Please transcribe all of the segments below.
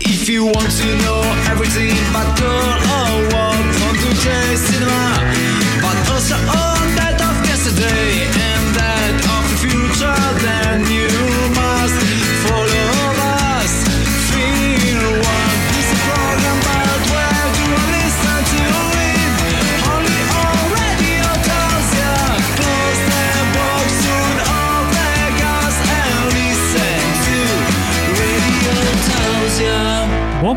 If you want to know everything about girl or what from today's cinema, but also all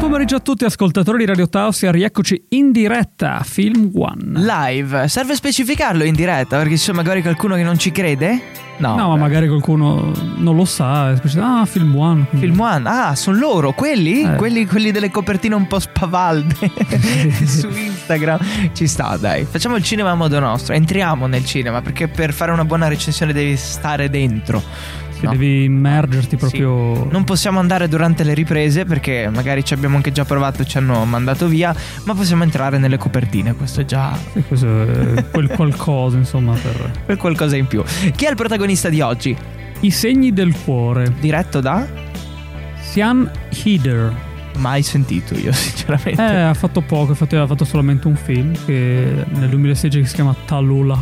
Buon pomeriggio a tutti ascoltatori di Radio Tausia, rieccoci in diretta a Film One. Live, serve specificarlo in diretta perché c'è magari qualcuno che non ci crede? No, No, ma magari qualcuno non lo sa, ah, Film One. quindi- Film One, ah, sono loro, quelli? Eh. quelli? Quelli delle copertine un po' spavalde su Instagram. Ci sta, dai. Facciamo il cinema a modo nostro. Entriamo nel cinema perché per fare una buona recensione devi stare dentro. Che no? devi immergerti Sì. proprio... Non possiamo andare durante le riprese perché magari ci abbiamo anche già provato e ci hanno mandato via, ma possiamo entrare nelle copertine. Questo è già Sì, questo è quel qualcosa, insomma, per... per qualcosa in più. Chi è il protagonista di oggi? I segni del cuore. Diretto da? Sian Heder. Mai sentito io, sinceramente. Eh, ha fatto poco, infatti aveva fatto solamente un film che nel 2016 che si chiama Talula.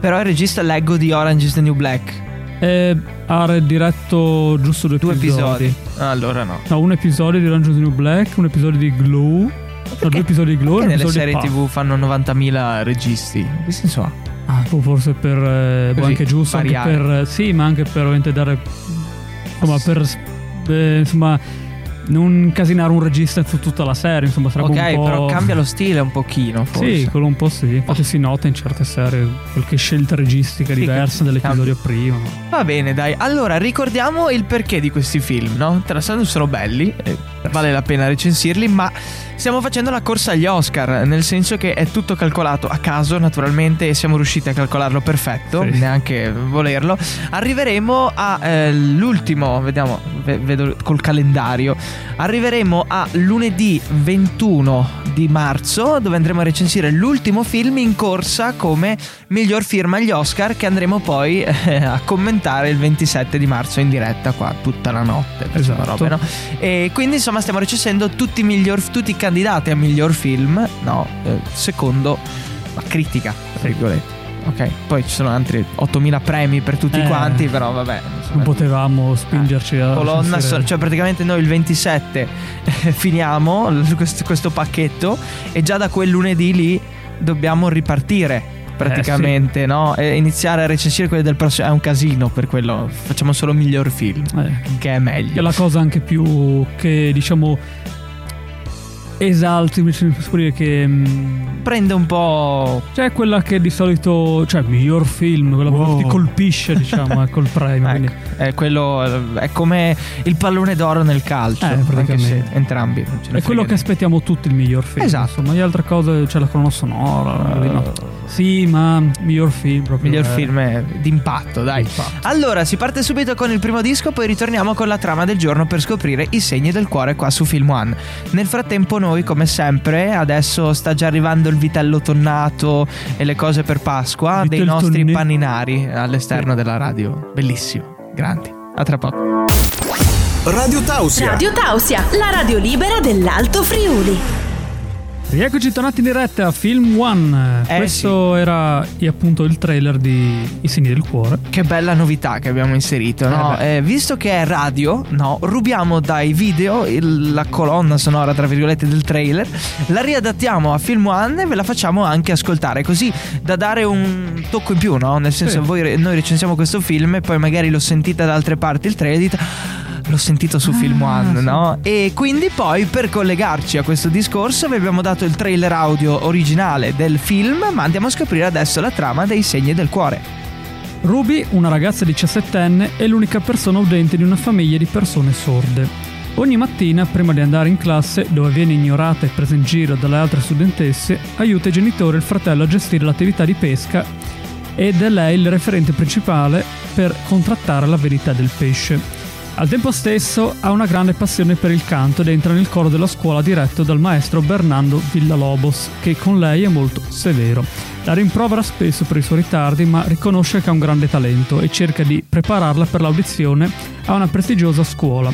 Però il regista leggo di Orange is the New Black. E ha diretto giusto due, Due episodi. Allora no. No, un episodio di Orange is New Black, un episodio di Glow. No, due episodi di Glow Perché nelle serie tv fanno 90.000 registi? Che senso ha? Ah, boh, forse per... eh, boh, Così, anche giusto, anche variare. per... Sì, ma anche per ovviamente dare... Insomma, per... eh, insomma, non incasinare un regista su tutta la serie, insomma, sarebbe Ok, un po'... però cambia lo stile un pochino, forse. Sì, quello un po' sì. Infatti si nota in certe serie qualche scelta registica Sì, diversa che dell'episodio prima. Va bene, dai. Allora, ricordiamo il perché di questi film, no? Tralasciando sono belli, eh, vale la pena recensirli, ma stiamo facendo la corsa agli Oscar, nel senso che è tutto calcolato a caso, naturalmente, e siamo riusciti a calcolarlo perfetto, Sì. neanche volerlo. Arriveremo all'ultimo, vediamo, ve- vedo col calendario. Arriveremo a lunedì 21 di marzo, dove andremo a recensire l'ultimo film in corsa come miglior film agli Oscar, che andremo poi eh, a commentare il 27 di marzo in diretta qua tutta la notte. Esatto. robe, no? E quindi insomma stiamo recensendo tutti i, miglior, tutti i candidati a miglior film, no, eh, secondo la critica, tra virgolette. Ok, poi ci sono altri 8000 premi per tutti Eh. quanti, però vabbè. insomma, Non potevamo spingerci a... colonna sonora, cioè praticamente noi il 27 eh, finiamo questo, questo pacchetto e già da quel lunedì lì dobbiamo ripartire praticamente, no? E iniziare a recensire quelli del prossimo è un casino per quello, facciamo solo miglior film, Eh, che è Che è meglio. la cosa anche più che diciamo esalti, mi può dire che mm, Prende un po' cioè quella che di solito, cioè miglior film, quella Wow. che ti colpisce, diciamo, ecco il premio. quindi- ecco, è quello è come il pallone d'oro nel calcio, Eh, anche se praticamente. entrambi non ce ne È quello che aspettiamo tutti il miglior film. Esatto. Insomma, le altre cose c'è la colonna sonora. così, no. Sì, ma miglior film proprio. miglior eh, film è d'impatto, dai. infatti. Allora, si parte subito con il primo disco, poi ritorniamo con la trama del giorno per scoprire i segni del cuore qua su Film One. Nel frattempo, noi, come sempre, adesso sta già arrivando il vitello tonnato e le cose per Pasqua dei nostri tonne- paninari all'esterno della radio. Bellissimo, grandi. A tra poco. Radio Tausia. Radio Tausia, la radio libera dell'Alto Friuli. Rieccoci tornati in diretta a Film One. Eh, Questo era eh, appunto il trailer di I segni del cuore. Che bella novità che abbiamo inserito, no? Eh. Eh, visto che è radio, no, rubiamo dai video il- la colonna sonora, tra virgolette, del trailer, la riadattiamo a Film One e ve la facciamo anche ascoltare, così da dare un tocco in più, no? Nel senso, Sì. voi, noi recensiamo questo film e poi magari lo sentite da altre parti il trailer e dite... "Ah, L'ho sentito su Film One, sì. no? E quindi poi per collegarci a questo discorso vi abbiamo dato il trailer audio originale del film, ma andiamo a scoprire adesso la trama dei segni del cuore. Ruby, una ragazza 17enne, è l'unica persona udente di una famiglia di persone sorde. Ogni mattina, prima di andare in classe, dove viene ignorata e presa in giro dalle altre studentesse, aiuta i genitori e il fratello a gestire l'attività di pesca ed è lei il referente principale per contrattare la verità del pesce. Al tempo stesso ha una grande passione per il canto ed entra nel coro della scuola diretto dal maestro Bernardo Villalobos, che con lei è molto severo. La rimprovera spesso per i suoi ritardi, ma riconosce che ha un grande talento e cerca di prepararla per l'audizione a una prestigiosa scuola.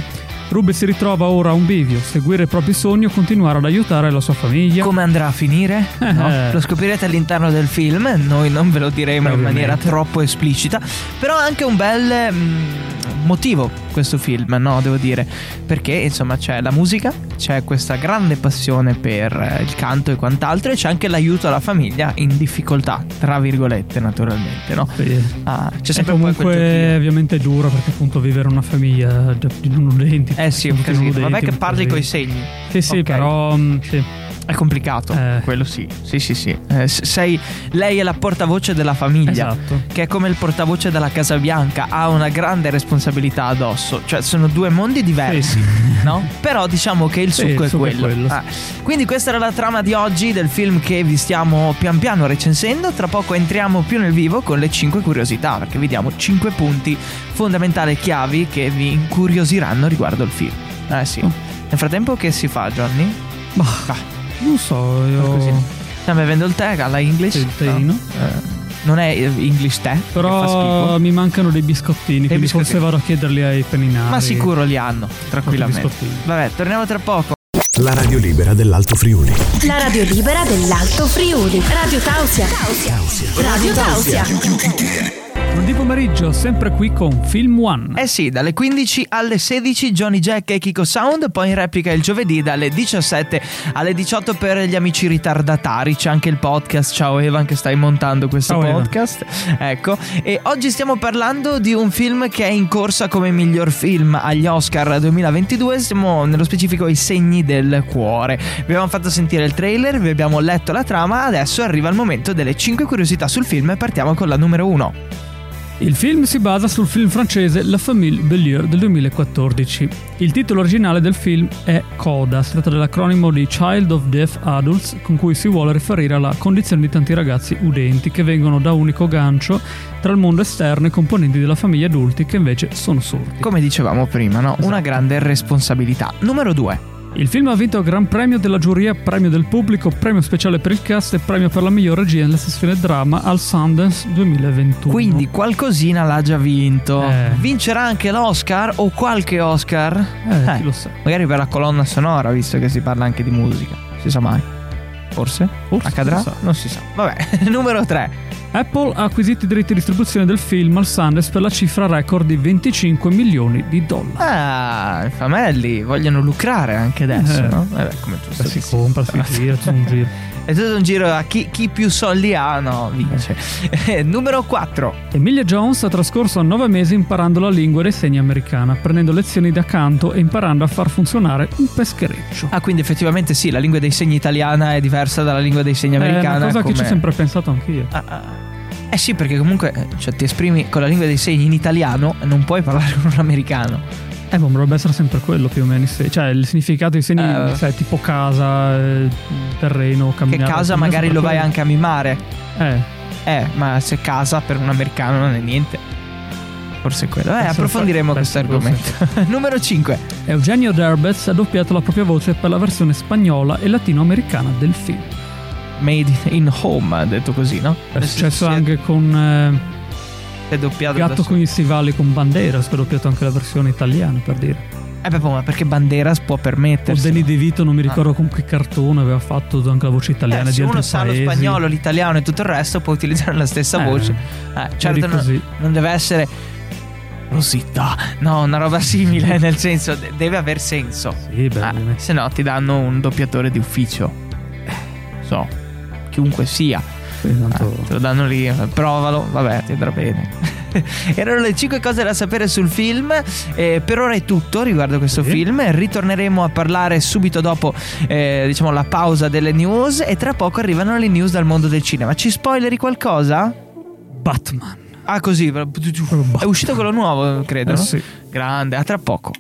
Ruby si ritrova ora a un bivio, seguire i propri sogni o continuare ad aiutare la sua famiglia. Come andrà a finire? Eh. No? Lo scoprirete all'interno del film, noi non ve lo diremo in Ovviamente. maniera troppo esplicita, però ha anche un bel mm, motivo questo film, no, devo dire, perché insomma c'è la musica, c'è questa grande passione per eh, il canto e quant'altro e c'è anche l'aiuto alla famiglia in difficoltà, tra virgolette naturalmente, no? Sì. Ah, c'è E sempre quel comunque ovviamente è duro perché appunto vivere una famiglia di non udenti. Eh sì, un casino. Vabbè che parli coi segni. Sì, sì, Ok. però mm, sì. È complicato, Eh. quello sì. Sì, sì, sì. Eh, sei, lei è la portavoce della famiglia. Esatto. Che è come il portavoce della Casa Bianca, ha una grande responsabilità addosso. Cioè, sono due mondi diversi, no? Però diciamo che il Sì, succo il è succo è quello. quello, sì. Ah. Quindi, questa era la trama di oggi del film che vi stiamo pian piano recensendo. Tra poco entriamo più nel vivo con le 5 curiosità, perché vi diamo 5 punti fondamentali chiavi che vi incuriosiranno riguardo il film. Eh sì. Oh. Nel frattempo, che si fa, Johnny? Bah, Bah. Non so, io... Così. Stiamo bevendo il tè alla English? Il teino. No. Eh, non è eh, English tè, Però schifo. mi mancano dei biscottini, quindi biscottini. forse vado a chiederli ai peninari. Ma sicuro li hanno, tranquillamente. Vabbè, torniamo tra poco. La radio libera dell'Alto Friuli. La radio libera dell'Alto Friuli. Radio Tausia. Radio Tausia. Lunedì pomeriggio, sempre qui con Film One. Eh sì, dalle 15 alle 16 Johnny Jack e Kiko Sound, poi in replica il giovedì dalle 17 alle 18 per gli amici ritardatari. C'è anche il podcast. Ciao Evan che stai montando questo Ciao, Evan. podcast. Ecco, e oggi stiamo parlando di un film che è in corsa come miglior film agli Oscar 2022. Siamo nello specifico I segni del cuore. Vi abbiamo fatto sentire il trailer, vi abbiamo letto la trama, adesso arriva il momento delle 5 curiosità sul film e partiamo con la numero 1. Il film si basa sul film francese La Famille Bellier del 2014. Il titolo originale del film è CODA, si tratta dell'acronimo di Child of Deaf Adults, con cui si vuole riferire alla condizione di tanti ragazzi udenti che vengono da unico gancio tra il mondo esterno e componenti della famiglia adulti che invece sono sordi. Come dicevamo prima, no? Una Esatto. grande responsabilità. Numero 2. Il film ha vinto il Gran Premio della giuria, premio del pubblico, premio speciale per il cast e premio per la miglior regia nella sessione drama al Sundance 2021. Quindi qualcosina l'ha già vinto. Eh. Vincerà anche l'Oscar o qualche Oscar? eh, chi lo sa. Magari per la colonna sonora, visto che si parla anche di musica. Si sa mai. Forse? Forse, Accadrà? lo sa. Non si sa. Vabbè, numero 3. Apple ha acquisito i diritti di distribuzione del film al Sundance per la cifra record di 25 milioni di dollari. Ah, i famelli vogliono lucrare anche adesso, Eh. no? Vabbè, come tu Beh, si compra, si gira, c'è un giro. È tutto un giro a chi, chi più soldi ha, no, vince. Eh, numero 4. Emilia Jones ha trascorso nove mesi imparando la lingua dei segni americana, prendendo lezioni da canto e imparando a far funzionare un peschereccio. Ah, quindi effettivamente sì, la lingua dei segni italiana è diversa dalla lingua dei segni È americana. una cosa che ci come- ho sempre pensato anch'io. Ah, ah. Eh sì, perché comunque eh, cioè, ti esprimi con la lingua dei segni in italiano e non puoi parlare con un americano. Eh, ma dovrebbe essere sempre quello più o meno. Cioè, il significato dei segni, Eh. sai, tipo casa, eh, terreno, Che camminare. casa secondo me magari lo vai quello. anche a mimare. Eh, Eh, ma se casa per un americano non è niente. Forse è quello. Eh, Penso- approfondiremo questo argomento. Numero 5. Eugenio Derbez ha doppiato la propria voce per la versione spagnola e latinoamericana del film. Made in home, detto così, no? È successo anche con eh, È doppiato Gatto con gli stivali con Banderas, che ha doppiato anche la versione italiana, per dire. Eh beh, ma perché Banderas può O permettersi. Danny De Vito, non mi ricordo con che cartone aveva fatto anche la voce italiana Eh, di se altri uno sa lo paesi. spagnolo, l'italiano e tutto il resto può utilizzare la stessa Eh, voce. Eh, certo, non, non deve essere Rosita. No, una roba simile, nel senso, de- deve aver senso. Sì, beh, Ah, ovviamente. se no ti danno un doppiatore di ufficio. Eh, so, chiunque sia. Sì, Ah, tanto- te lo danno lì, provalo, vabbè, ti andrà bene. Erano le 5 cose da sapere sul film. eh, per ora è tutto riguardo questo Sì. film. Ritorneremo a parlare subito dopo eh, diciamo, la pausa delle news. E tra poco arrivano le news dal mondo del cinema. Ci spoileri qualcosa? Batman. Ah, così. È uscito quello nuovo, credo. Eh no? sì. Grande, a tra poco.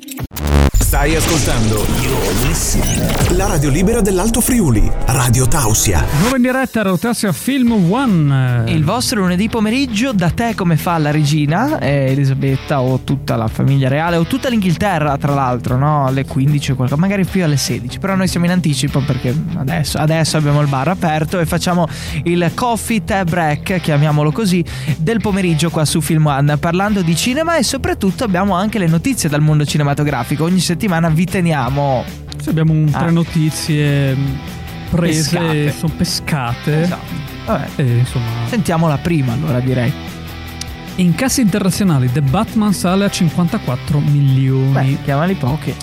Stai ascoltando la radio libera dell'Alto Friuli, Radio Tausia. Nuova in diretta Rotasia Film One. Il vostro lunedì pomeriggio, da te come fa la regina, eh, Elisabetta, o tutta la famiglia reale, o tutta l'Inghilterra, tra l'altro, no? Alle 15 o qualcosa, magari più alle 16. Però noi siamo in anticipo perché adesso, adesso abbiamo il bar aperto e facciamo il coffee tea break, chiamiamolo così, del pomeriggio qua su Film One, parlando di cinema e soprattutto abbiamo anche le notizie dal mondo cinematografico. Ogni settimana settimana vi teniamo Sì, abbiamo un- tre Ah. notizie mh, prese, Pescate. sono pescate. Esatto. Vabbè. E insomma, Sentiamo la prima allora direi. in cassa internazionali The Batman sale a 54 milioni. Beh, chiamali pochi.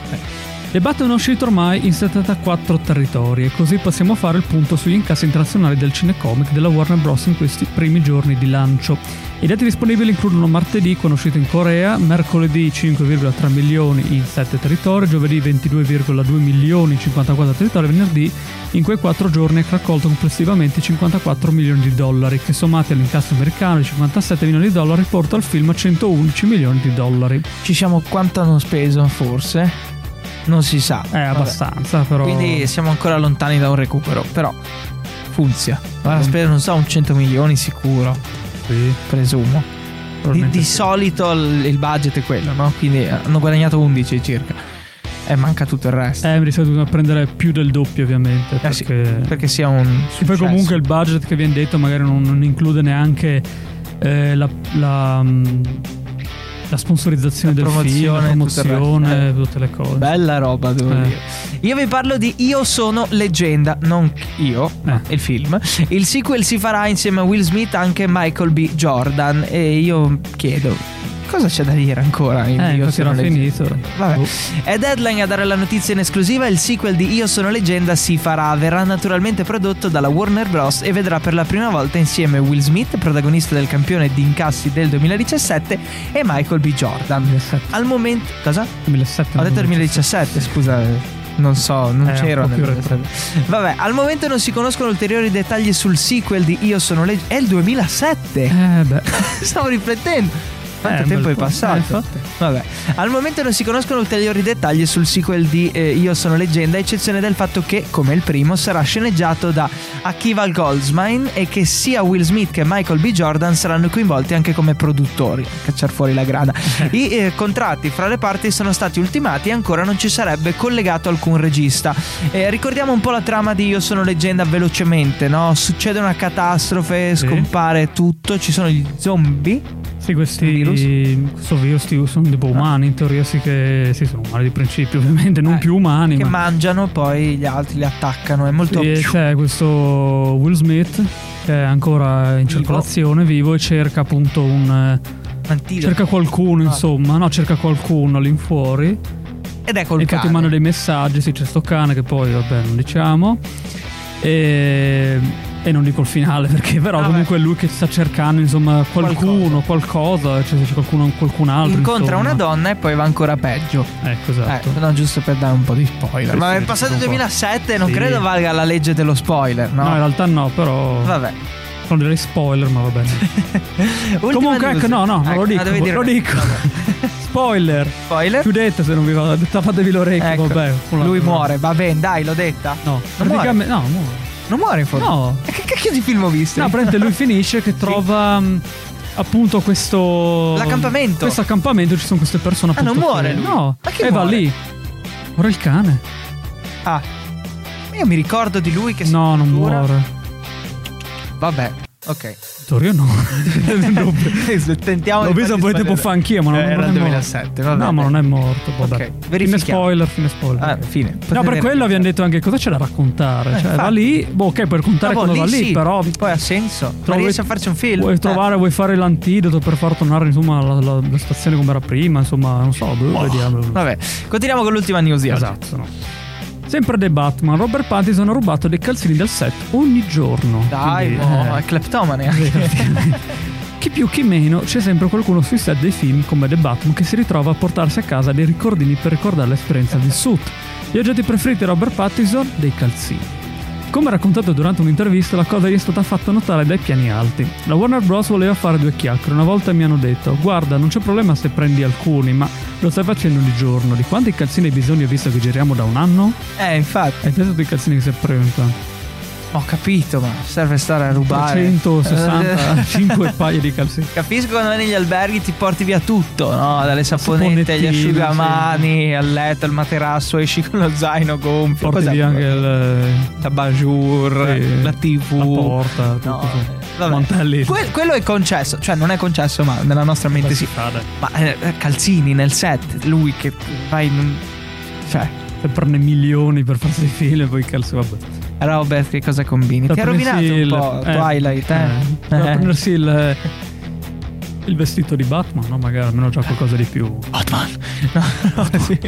The Batman è uscito ormai in 74 territori e così possiamo fare il punto sugli incassi internazionali del cinecomic della Warner Bros. in questi primi giorni di lancio. I dati disponibili includono martedì, è uscito in Corea, mercoledì 5,3 milioni in 7 territori, giovedì 22,2 milioni in 54 territori venerdì in quei 4 giorni ha raccolto complessivamente 54 milioni di dollari, che sommati all'incasso americano di 57 milioni di dollari porta il film a 111 milioni di dollari. Ci siamo quanto hanno speso forse? Non si sa. È Vabbè. abbastanza, però... Quindi siamo ancora lontani da un recupero, però funziona. La spesa non so, un 100 milioni sicuro, Sì, presumo. Di, di sì. solito il, il budget è quello, no? Quindi hanno guadagnato 11 circa. E manca tutto il resto. Eh, di solito bisogna prendere più del doppio, ovviamente. Eh sì, perché... perché sia un Sì, poi successo. comunque il budget che viene detto magari non, non include neanche eh, la, la, mm, la sponsorizzazione La del film, la promozione, resto. tutte le cose. Bella roba, devo Eh. dire. Io vi parlo di Io sono leggenda, non io, Eh. il film. Il sequel si farà insieme a Will Smith anche Michael B. Jordan. E io chiedo. Cosa c'è da dire ancora? In Eh, Io sono finito. Vabbè. Boh. È Deadline a dare la notizia in esclusiva. Il sequel di Io sono leggenda si farà. Verrà naturalmente prodotto dalla Warner Bros. e vedrà per la prima volta insieme Will Smith, protagonista del campione di incassi del 2017, e Michael B. Jordan. 2007. Al momento. Cosa? 2007. Ho detto 2017, scusa. Non so, non Eh, c'ero 2017. Vabbè, al momento non si conoscono ulteriori dettagli sul sequel di Io sono leggenda. È il 2007. Eh beh. Stavo riflettendo. Quanto Eh, tempo è passato? Eh. Vabbè, al momento non si conoscono ulteriori dettagli sul sequel di eh, Io sono leggenda, a eccezione del fatto che, come il primo, sarà sceneggiato da Akiva Goldsmine e che sia Will Smith che Michael B. Jordan saranno coinvolti anche come produttori. Cacciar fuori la grana. I eh, contratti fra le parti sono stati ultimati e ancora non ci sarebbe collegato alcun regista. Eh, ricordiamo un po' la trama di Io sono leggenda velocemente, no? Succede una catastrofe, scompare tutto, ci sono gli zombie. Sì, questi Virus? questo virus ti- sono tipo umani, in teoria sì che sì, sono umani di principio, ovviamente, non Eh, più umani, che ma mangiano, poi gli altri li attaccano. È molto. Sì, c'è questo Will Smith che è ancora in Vivo. circolazione, vivo, e cerca appunto un. eh, antidoto. cerca qualcuno, Ah. insomma, no, cerca qualcuno all'infuori. Ed è col e infatti cane. manda dei messaggi, sì, c'è sto cane che poi, vabbè, non diciamo. E, e non dico il finale perché però Vabbè. comunque è lui che sta cercando, insomma, qualcuno, qualcosa, cioè c'è qualcuno, qualcun altro. Incontra insomma. una donna e poi va ancora peggio. Ecco, esatto. Ecco, no, giusto per dare un po' di spoiler. Sì, Ma sì, è passato il un po'. 2007, non Sì. credo valga la legge dello spoiler, no? No, in realtà no, però. Vabbè. Non direi spoiler, ma va bene. Comunque, news. ecco, no, no, non Ecco, lo dico. ah, dire- lo dico. spoiler. Spoiler? Chiudete se non vi va. Tappatevi l'orecchio, Ecco, vabbè. lui muore, va bene, dai, l'ho detta. No, Non praticamente. No, muore. Non muore in fondo. No. E che cacchio di film ho visto? No, praticamente lui finisce che trova. mh, Appunto questo. L'accampamento. Questo accampamento ci sono queste persone. Ah, non appunto, muore lui? No. E va muore? lì. Ora il cane. Ah. Io mi ricordo di lui che si No, non muore. Vabbè, ok. Io no. Tentiamo L'ho visto un po' di tempo fa anch'io, ma non, Eh, non era il morto. 2007, vabbè. No, ma non è morto. Vabbè. Ok, fine verifichiamo. spoiler, fine spoiler. Ah, fine. No, Potete per quello abbiamo detto anche cosa c'è da raccontare. Eh, cioè, va lì, boh, ok, puoi raccontare Ah, boh, va lì, sì, però. Poi ha senso. Ma trovi- riesce a farci un film? Vuoi Eh. trovare, vuoi fare l'antidoto per far tornare insomma la, la- la stazione come era prima, insomma, non so, boh, vediamo. Vabbè, continuiamo con l'ultima news di oggi. Esatto, no. Sempre The Batman, Robert Pattinson ha rubato dei calzini dal set ogni giorno. Dai, Quindi, mo, eh, è cleptomane anche. Chi più chi meno c'è sempre qualcuno sui set dei film come The Batman che si ritrova a portarsi a casa dei ricordini per ricordare l'esperienza vissuta. Gli oggetti preferiti di Robert Pattinson? Dei calzini. Come raccontato durante un'intervista, la cosa gli è stata fatta notare dai piani alti. La Warner Bros. voleva fare due chiacchiere. Una volta mi hanno detto: Guarda, non c'è problema se prendi alcuni, ma lo stai facendo di giorno. Di quanti calzini hai bisogno visto che giriamo da un anno? Eh, infatti, Hai pensato ai calzini che si è preso? Ho capito, ma serve stare a rubare. 165 paia di calzini. Capisco quando vai negli alberghi ti porti via tutto, no? Dalle saponette agli asciugamani, al letto, al materasso, esci con lo zaino gonfio. Porti via anche il, la bajour, Sì, la TV. la porta, tutto No, così. eh, vabbè. Que- quello è concesso, cioè non è concesso, ma nella nostra mente sì. fa, dai. Ma eh, calzini nel set, lui che va in Cioè, Per prendere milioni per farsi i film e poi calzo, vabbè. Robert, che cosa combini? Ti ha rovinato un il- po' eh, Twilight, eh? eh, Per prendersi il, il vestito di Batman, no? Magari almeno già qualcosa di più. Batman. No, no, sì.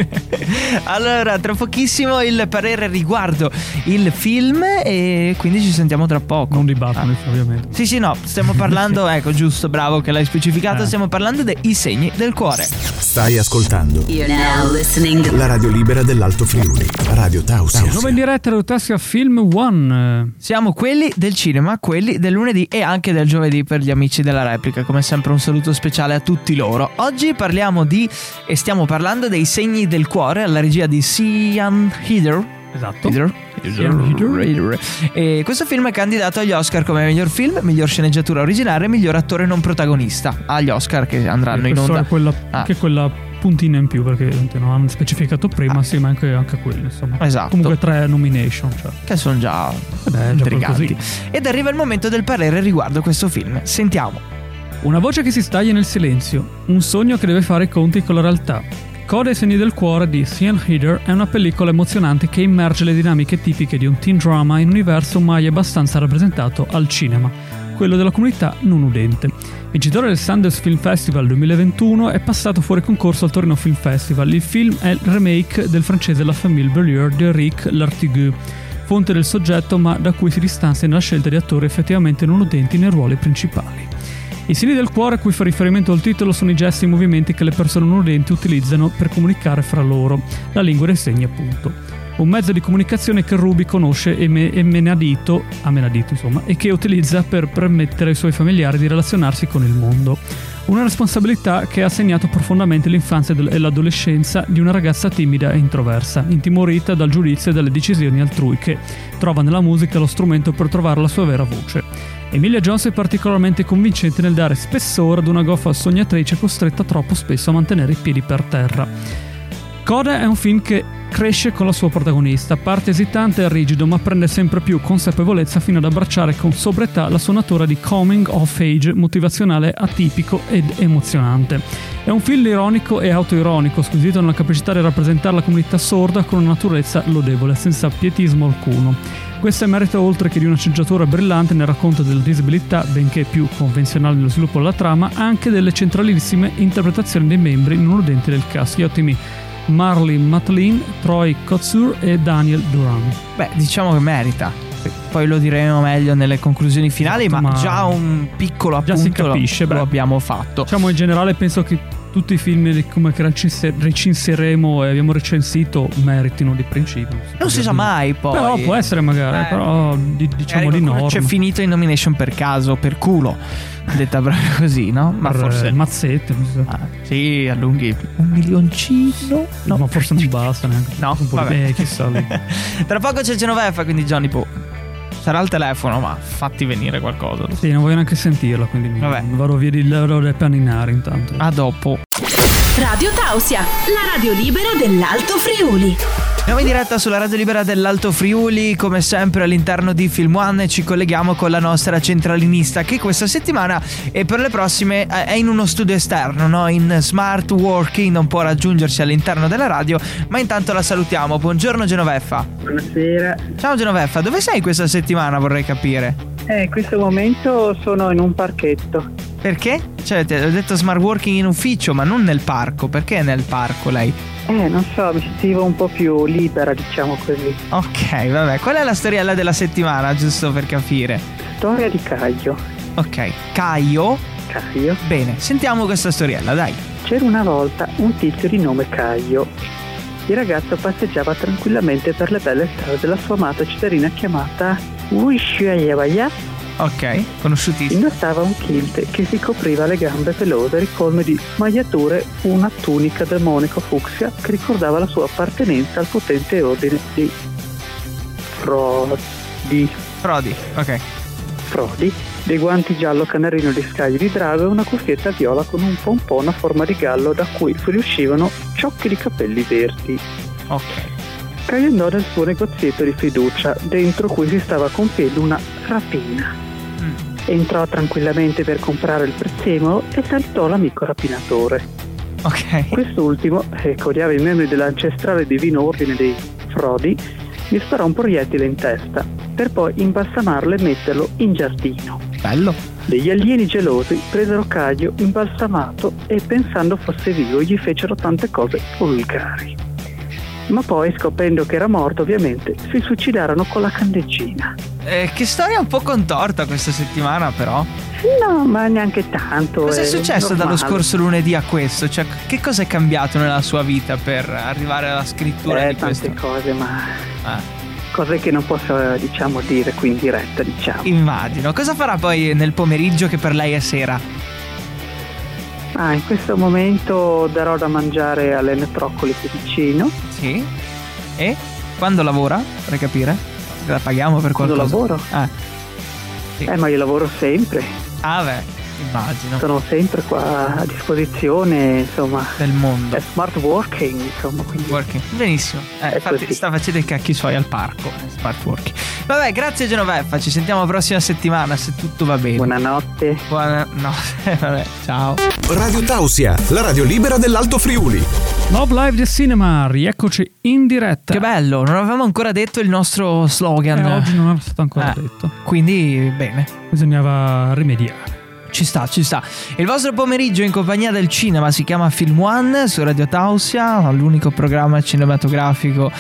allora, tra pochissimo il parere riguardo il film e quindi ci sentiamo tra poco. Non di Batman, Ah. ovviamente. Sì, sì, no, stiamo parlando, ecco, giusto, bravo che l'hai specificato, Eh. stiamo parlando dei segni del cuore. Stai ascoltando You're now listening la radio libera dell'Alto Friuli, Radio Tausia. Nuova in diretta da Tassia Film One. Siamo quelli del cinema, quelli del lunedì e anche del giovedì per gli amici della replica. Come sempre un saluto speciale a tutti loro. Oggi parliamo di e stiamo parlando dei segni del cuore alla regia di Sian Heather. Esatto. Heather. E questo film è candidato agli Oscar come miglior film, miglior sceneggiatura originale e miglior attore non protagonista. Agli Oscar che andranno in onda. è quella, Ah. anche quella puntina in più perché non hanno specificato prima, sì, ma anche, anche quello, insomma. Esatto. Comunque tre nomination, cioè. Che sono già Eh beh, già intriganti. così. Ed arriva il momento del parere riguardo questo film. Sentiamo. Una voce che si staglia nel silenzio, un sogno che deve fare i conti con la realtà. Coda e segni del cuore di Sian Heather è una pellicola emozionante che immerge le dinamiche tipiche di un teen drama in un universo mai abbastanza rappresentato al cinema, quello della comunità non udente. Vincitore del Sundance Film Festival 2021 è passato fuori concorso al Torino Film Festival. Il film è il remake del francese La Famille Bellier di Eric Lartigue, fonte del soggetto ma da cui si distanzia nella scelta di attori effettivamente non udenti nei ruoli principali. I segni del cuore a cui fa riferimento il titolo sono i gesti e i movimenti che le persone non udenti utilizzano per comunicare fra loro, la lingua dei segni appunto. Un mezzo di comunicazione che Ruby conosce e, me- e Menadito, a Menadito insomma, e che utilizza per permettere ai suoi familiari di relazionarsi con il mondo. Una responsabilità che ha segnato profondamente l'infanzia e l'adolescenza di una ragazza timida e introversa, intimorita dal giudizio e dalle decisioni altrui che trova nella musica lo strumento per trovare la sua vera voce. Emilia Jones è particolarmente convincente nel dare spessore ad una goffa sognatrice costretta troppo spesso a mantenere i piedi per terra. Coda è un film che cresce con la sua protagonista, parte esitante e rigido, ma prende sempre più consapevolezza fino ad abbracciare con sobrietà la sua natura di coming of age motivazionale atipico ed emozionante. È un film ironico e autoironico, squisito nella capacità di rappresentare la comunità sorda con una naturalezza lodevole, senza pietismo alcuno. Questo è merito oltre che di una sceneggiatura brillante nel racconto della disabilità, benché più convenzionale nello sviluppo della trama, anche delle centralissime interpretazioni dei membri non udenti del cast, gli ottimi Marlene Matlin, Troy Kotsur e Daniel Duran. Beh, diciamo che merita. Poi lo diremo meglio nelle conclusioni finali, Esatto, ma, ma già un piccolo già appunto si capisce, lo beh. abbiamo fatto. Diciamo in generale penso che tutti i film di- come che recense- recenseremo e abbiamo recensito meritino di principio. Non si sa mai poi. Però può essere magari, Eh. però di- diciamo di no. C'è finito in nomination per caso, per culo. Detta proprio così, no? Ma forse. Mazzette, mi sa. Ah, sì, allunghi un milioncino. No, ma forse non basta neanche. No, un po' vabbè. eh, chissà. Tra poco c'è Genoveffa, quindi Johnny può. Sarà al telefono, ma fatti venire qualcosa. Sì, non voglio neanche sentirla, quindi Vabbè. vado via di vado dai paninari intanto. A dopo. Radio Tausia, la radio libera dell'Alto Friuli. Siamo in diretta sulla radio libera dell'Alto Friuli, come sempre all'interno di Film One e ci colleghiamo con la nostra centralinista che questa settimana e per le prossime eh, è in uno studio esterno, no? in smart working, non può raggiungersi all'interno della radio, ma intanto la salutiamo. Buongiorno Genoveffa. Buonasera. Ciao Genoveffa, dove sei questa settimana vorrei capire? Eh, in questo momento sono in un parchetto. Perché? Cioè, ti ho detto smart working in ufficio, ma non nel parco. Perché nel parco lei? Eh, non so, mi sentivo un po' più libera, diciamo così. Ok, vabbè. Qual è la storiella della settimana, giusto per capire? Storia di Caio. Ok, Caio. Caio. Bene, sentiamo questa storiella, dai. C'era una volta un tizio di nome Caio. Il ragazzo passeggiava tranquillamente per le belle strade della sua amata cittadina chiamata Ushuaia. Ok, conosciutissimo. Indossava un kilt che si copriva le gambe pelose ricolme di magliature, una tunica demonico fucsia che ricordava la sua appartenenza al potente ordine di Frodi. Frodi, ok. Frodi, dei guanti giallo canarino di scagli di drago e una cuffietta viola con un pompone a forma di gallo da cui fuoriuscivano ciocchi di capelli verdi. Ok. Caio andò nel suo negozietto di fiducia, dentro cui si stava compiendo una rapina. Mm. Entrò tranquillamente per comprare il prezzemolo e saltò l'amico rapinatore. Ok. Quest'ultimo, che odiava i membri dell'ancestrale divino ordine dei Frodi, gli sparò un proiettile in testa per poi imbalsamarlo e metterlo in giardino. Bello. Degli alieni gelosi presero Caio imbalsamato e pensando fosse vivo gli fecero tante cose volgari. Ma poi, scoprendo che era morto, ovviamente, si suicidarono con la candeggina. Eh, che storia un po' contorta questa settimana, però. No, ma neanche tanto. Cosa è successo dallo normale. scorso lunedì a questo? Cioè, che cosa è cambiato nella sua vita per arrivare alla scrittura Eh, di questo? tante cose, ma Ah, cose che non posso, diciamo, dire qui in diretta, diciamo. immagino. Cosa farà poi nel pomeriggio che per lei è sera? Ah, in questo momento darò da mangiare alle Troccoli qui vicino. Sì. E quando lavora? Vorrei capire. La paghiamo per Quando qualcosa? lavoro? Ah, Sì. Eh, ma io lavoro sempre, ah beh, immagino. sono sempre qua a disposizione, insomma. Del mondo. È smart working, insomma, quindi Working. Benissimo. Eh, infatti così. sta facendo i cacchi suoi al parco. eh, Smart working. Vabbè, grazie Genoveffa. Ci sentiamo la prossima settimana se tutto va bene. buonanotte. Buona... No, vabbè, ciao. Radio Tausia, la radio libera dell'Alto Friuli. Love Live del Cinema, rieccoci in diretta. Che bello, non avevamo ancora detto il nostro slogan. Eh, oggi non è stato ancora Eh. detto. Quindi, bene. Bisognava rimediare. Ci sta, ci sta. Il vostro pomeriggio in compagnia del cinema si chiama Film One su Radio Tausia, l'unico programma cinematografico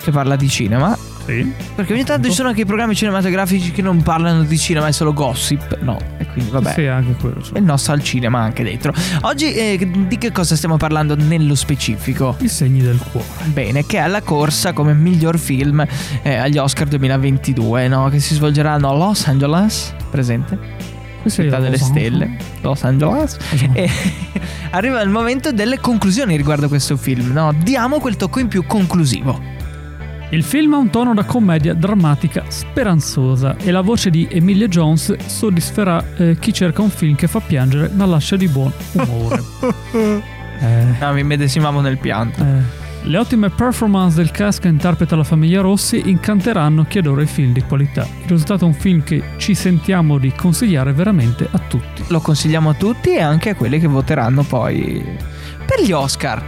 che parla di cinema. Sì. Perché ogni tanto ci sono anche i programmi cinematografici che non parlano di cinema, è solo gossip. No, e quindi vabbè. Sì, anche quello. sì. E il nostro al cinema anche dentro. Oggi eh, di che cosa stiamo parlando nello specifico? I segni del cuore. Bene, che è alla corsa come miglior film eh, agli Oscar 2022, no? Che si svolgeranno a Los Angeles, presente? Città delle stelle, Los Angeles. E arriva il momento delle conclusioni riguardo questo film, no? Diamo quel tocco in più conclusivo. Il film ha un tono da commedia drammatica speranzosa e la voce di Emilia Jones soddisferà eh, chi cerca un film che fa piangere ma lascia di buon umore. Eh, No, mi medesimavo nel pianto. eh. Le ottime performance del cast che interpreta la famiglia Rossi incanteranno chi adora i film di qualità. Il risultato è un film che ci sentiamo di consigliare veramente a tutti. Lo consigliamo a tutti e anche a quelli che voteranno poi per gli Oscar.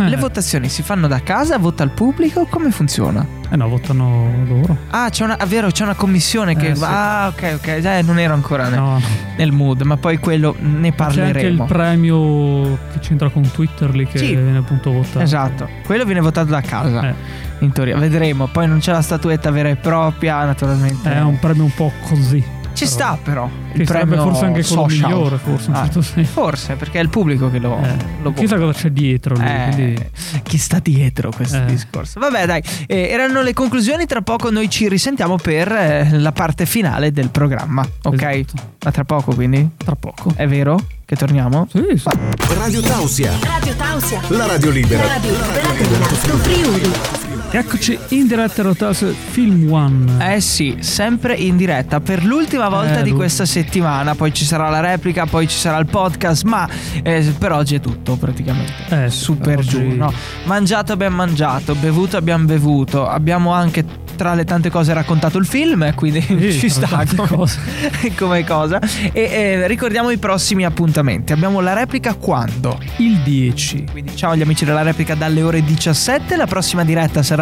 Eh, Le votazioni si fanno da casa, vota il pubblico, come funziona? Eh no, votano loro. Ah, c'è una, ah, vero, c'è una commissione che... Eh, sì. Ah, ok, ok, eh, non ero ancora nel, No, nel mood, ma poi quello ne C'è anche il parleremo. premio che c'entra con Twitter lì che Sì. viene appunto votato. Esatto, quello viene votato da casa, Eh, in teoria. Vedremo, poi non c'è la statuetta vera e propria, naturalmente. è un premio un po' così. Ci però. sta però. Che sarebbe forse anche quello social. migliore, forse, in Ah, certo senso. Forse, perché è il pubblico che lo, Eh, lo chissà cosa c'è dietro lì. Eh, quindi- chi sta dietro questo Eh. discorso? Vabbè, dai, eh, erano le conclusioni. Tra poco noi ci risentiamo per eh, la parte finale del programma. Ok? Esatto. Ma tra poco, quindi? Tra poco. È vero che torniamo? Sì, sì. Radio Tausia, Radio Tausia. la radio libera. La radio libera dell'Alto Friuli. Eccoci in diretta Rotas Film One. Eh sì, sempre in diretta per l'ultima volta Eh, di questa settimana. Poi ci sarà la replica, poi ci sarà il podcast. Ma eh, per oggi è tutto praticamente. Eh, Super oggi- giù, no? Mangiato abbiamo mangiato, bevuto abbiamo bevuto. Abbiamo anche tra le tante cose raccontato il film, quindi Sì, ci sta come, cose. come cosa. E eh, ricordiamo i prossimi appuntamenti. Abbiamo la replica quando? Il 10, Quindi ciao agli amici della replica dalle ore 17. La prossima diretta sarà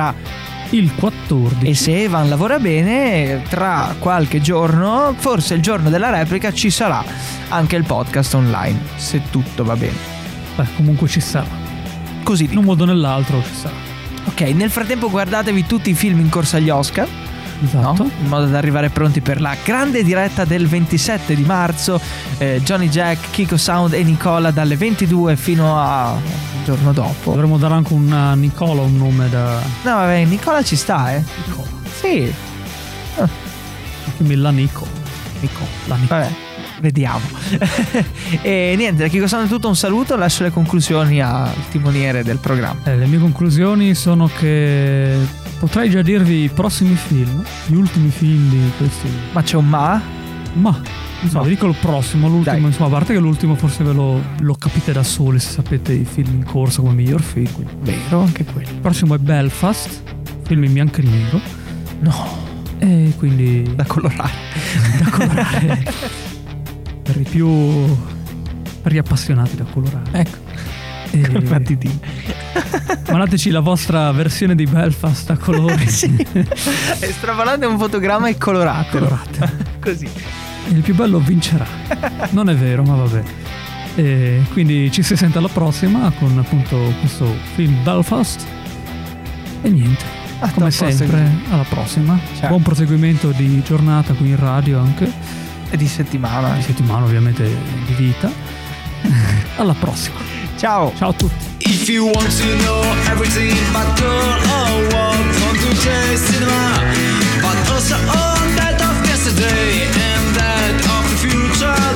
il 14. e se Evan lavora bene, tra qualche giorno, forse il giorno della replica, ci sarà anche il podcast online, se tutto va bene. Beh, comunque ci sarà. Così In dico. un modo o nell'altro ci sarà. Ok, nel frattempo guardatevi tutti i film in corsa agli Oscar, no? Esatto. in modo da arrivare pronti per la grande diretta del 27 di marzo. Eh, Johnny Jack, Kiko Sound e Nicola dalle 22 fino al giorno dopo. Dovremmo dare anche un, a Nicola un nome da No, vabbè, Nicola ci sta, eh. Nicola. Sì, la Nico. Nico. La Nico. Vabbè, vediamo. e niente, da Kiko Sound è tutto un saluto, lascio le conclusioni al timoniere del programma. Eh, le mie conclusioni sono che potrei già dirvi i prossimi film, gli ultimi film di questi. Ma c'è un ma? Ma insomma, No. vi dico il prossimo, l'ultimo, Dai. insomma, a parte che l'ultimo forse ve lo, lo capite da soli se sapete i film in corso come miglior film. quindi. Vero, anche quello. Il prossimo è Belfast, film in bianco e nero. No, E quindi da colorare. da colorare per i più per gli appassionati da colorare. Ecco. E Matitini. mandateci la vostra versione di Belfast a colori. Estravolate un fotogramma e coloratelo. Colorate. Così. Il più bello vincerà. Non è vero, ma vabbè. E quindi ci si sente alla prossima con appunto questo film Belfast. E niente. Alla Come sempre, alla prossima. Ciao. Buon proseguimento di giornata qui in radio anche e di settimana. Di settimana ovviamente di vita. Alla prossima. Ciao. Ciao a tutti. If you want to know everything about girl or what, come to J Cinema. But also all that of yesterday and that of the future.